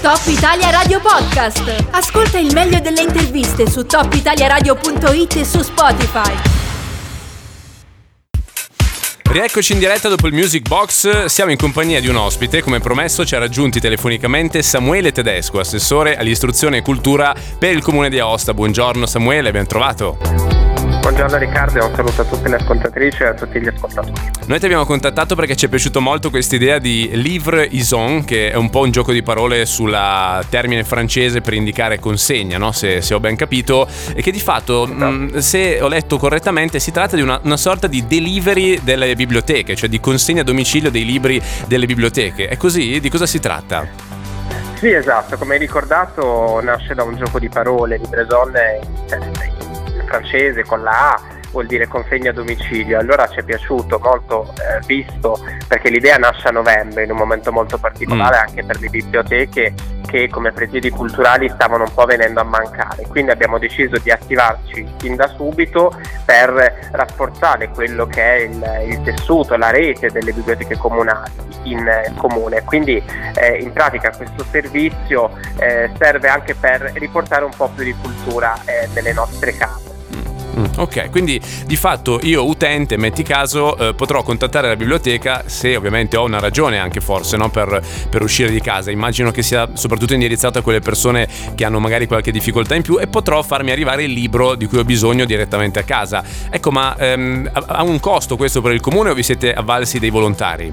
Top Italia Radio Podcast. Ascolta il meglio delle interviste su topitaliaradio.it e su Spotify. Rieccoci in diretta dopo il Music Box, siamo in compagnia di un ospite, come promesso ci ha raggiunti telefonicamente Samuele Tedesco, assessore all'istruzione e cultura per il comune di Aosta. Buongiorno Samuele, ben trovato. Buongiorno Riccardo e un saluto a tutte le ascoltatrici e a tutti gli ascoltatori. Noi ti abbiamo contattato perché ci è piaciuto molto questa idea di livre ison, che è un po' un gioco di parole sul termine francese per indicare consegna, no? se, se, ho ben capito, e che di fatto. Esatto. mh, se ho letto correttamente, si tratta di una, una, sorta di delivery delle biblioteche, cioè di consegna a domicilio dei libri delle biblioteche. È così? Di cosa si tratta? Sì, esatto, come hai ricordato nasce da un gioco di parole, Libreson è francese con la A vuol dire consegna a domicilio. Allora ci è piaciuto molto eh, visto perché l'idea nasce a novembre in un momento molto particolare mm. anche per le biblioteche che come presidi culturali stavano un po' venendo a mancare. Quindi abbiamo deciso di attivarci fin da subito per rafforzare quello che è il, il tessuto, la rete delle biblioteche comunali in eh, comune. Quindi eh, in pratica questo servizio eh, serve anche per riportare un po' più di cultura eh, nelle nostre case. Mm, ok, quindi di fatto io utente, metti caso, eh, potrò contattare la biblioteca se ovviamente ho una ragione anche forse no, per, per, uscire di casa. Immagino che sia soprattutto indirizzato a quelle persone che hanno magari qualche difficoltà in più e potrò farmi arrivare il libro di cui ho bisogno direttamente a casa. Ecco, ma ehm, ha un costo questo per il comune o vi siete avvalsi dei volontari?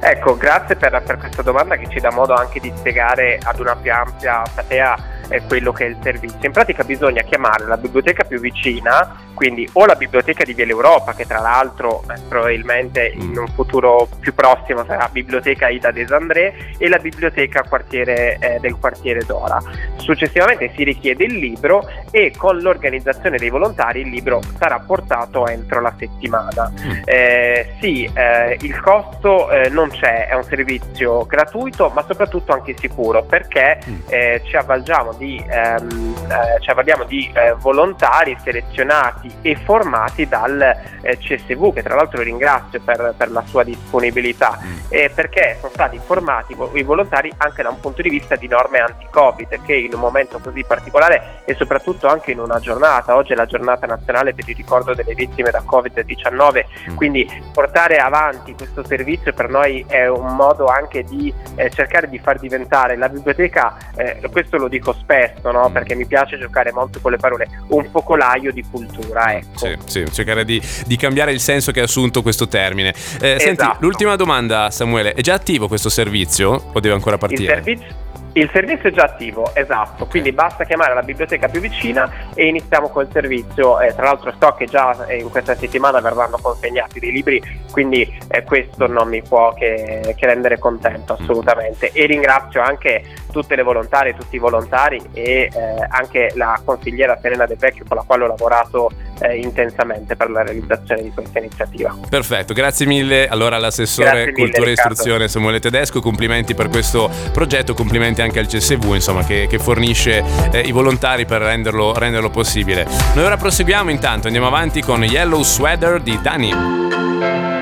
Ecco, grazie per, per, questa domanda che ci dà modo anche di spiegare ad una più ampia platea eh, quello che è il servizio. In pratica bisogna chiamare la biblioteca più vicina quindi o la biblioteca di Via l'Europa, che tra l'altro eh, probabilmente in mm. un futuro più prossimo sarà biblioteca Ida des André e la biblioteca quartiere, eh, del quartiere Dora. Successivamente si richiede il libro e con l'organizzazione dei volontari il libro sarà portato entro la settimana. Mm. Eh, sì, eh, il costo eh, non c'è, è un servizio gratuito ma soprattutto anche sicuro perché mm. ci avvalgiamo di, ehm, ci avvaliamo di volontari selezionati e formati dal eh, CSV, che tra l'altro ringrazio per, per la sua disponibilità, mm. eh, perché sono stati formati i volontari anche da un punto di vista di norme anti-Covid, che in un momento così particolare e soprattutto anche in una giornata, oggi è la giornata nazionale per il ricordo delle vittime da Covid-19, mm. quindi portare avanti questo servizio per noi è un modo anche di eh, cercare di far diventare la biblioteca, eh, questo lo dico spesso, no? Mm. perché mi piace giocare molto con le parole, un focolaio di cultura cultura. Ecco. Sì, sì, cercare di, di, cambiare il senso che ha assunto questo termine. Eh, esatto. Senti, l'ultima domanda, Samuele: è già attivo questo servizio o deve ancora partire? Il servizio il servizio è già attivo, esatto, quindi basta chiamare la biblioteca più vicina e iniziamo col servizio. Eh, tra l'altro so che già eh, in questa settimana verranno consegnati dei libri, quindi eh, questo non mi può che, che, rendere contento assolutamente. E ringrazio anche tutte le volontarie, tutti i volontari e eh, anche la consigliera Serena De Vecchio con la quale ho lavorato eh, intensamente per la realizzazione di questa iniziativa. Perfetto, grazie mille allora all'assessore mille, Cultura e Istruzione Samuele Tedesco, complimenti per questo progetto, complimenti anche al CSV insomma, che, che, fornisce eh, i volontari per renderlo, renderlo possibile. Noi ora proseguiamo intanto, andiamo avanti con Yellow Sweater di Dani.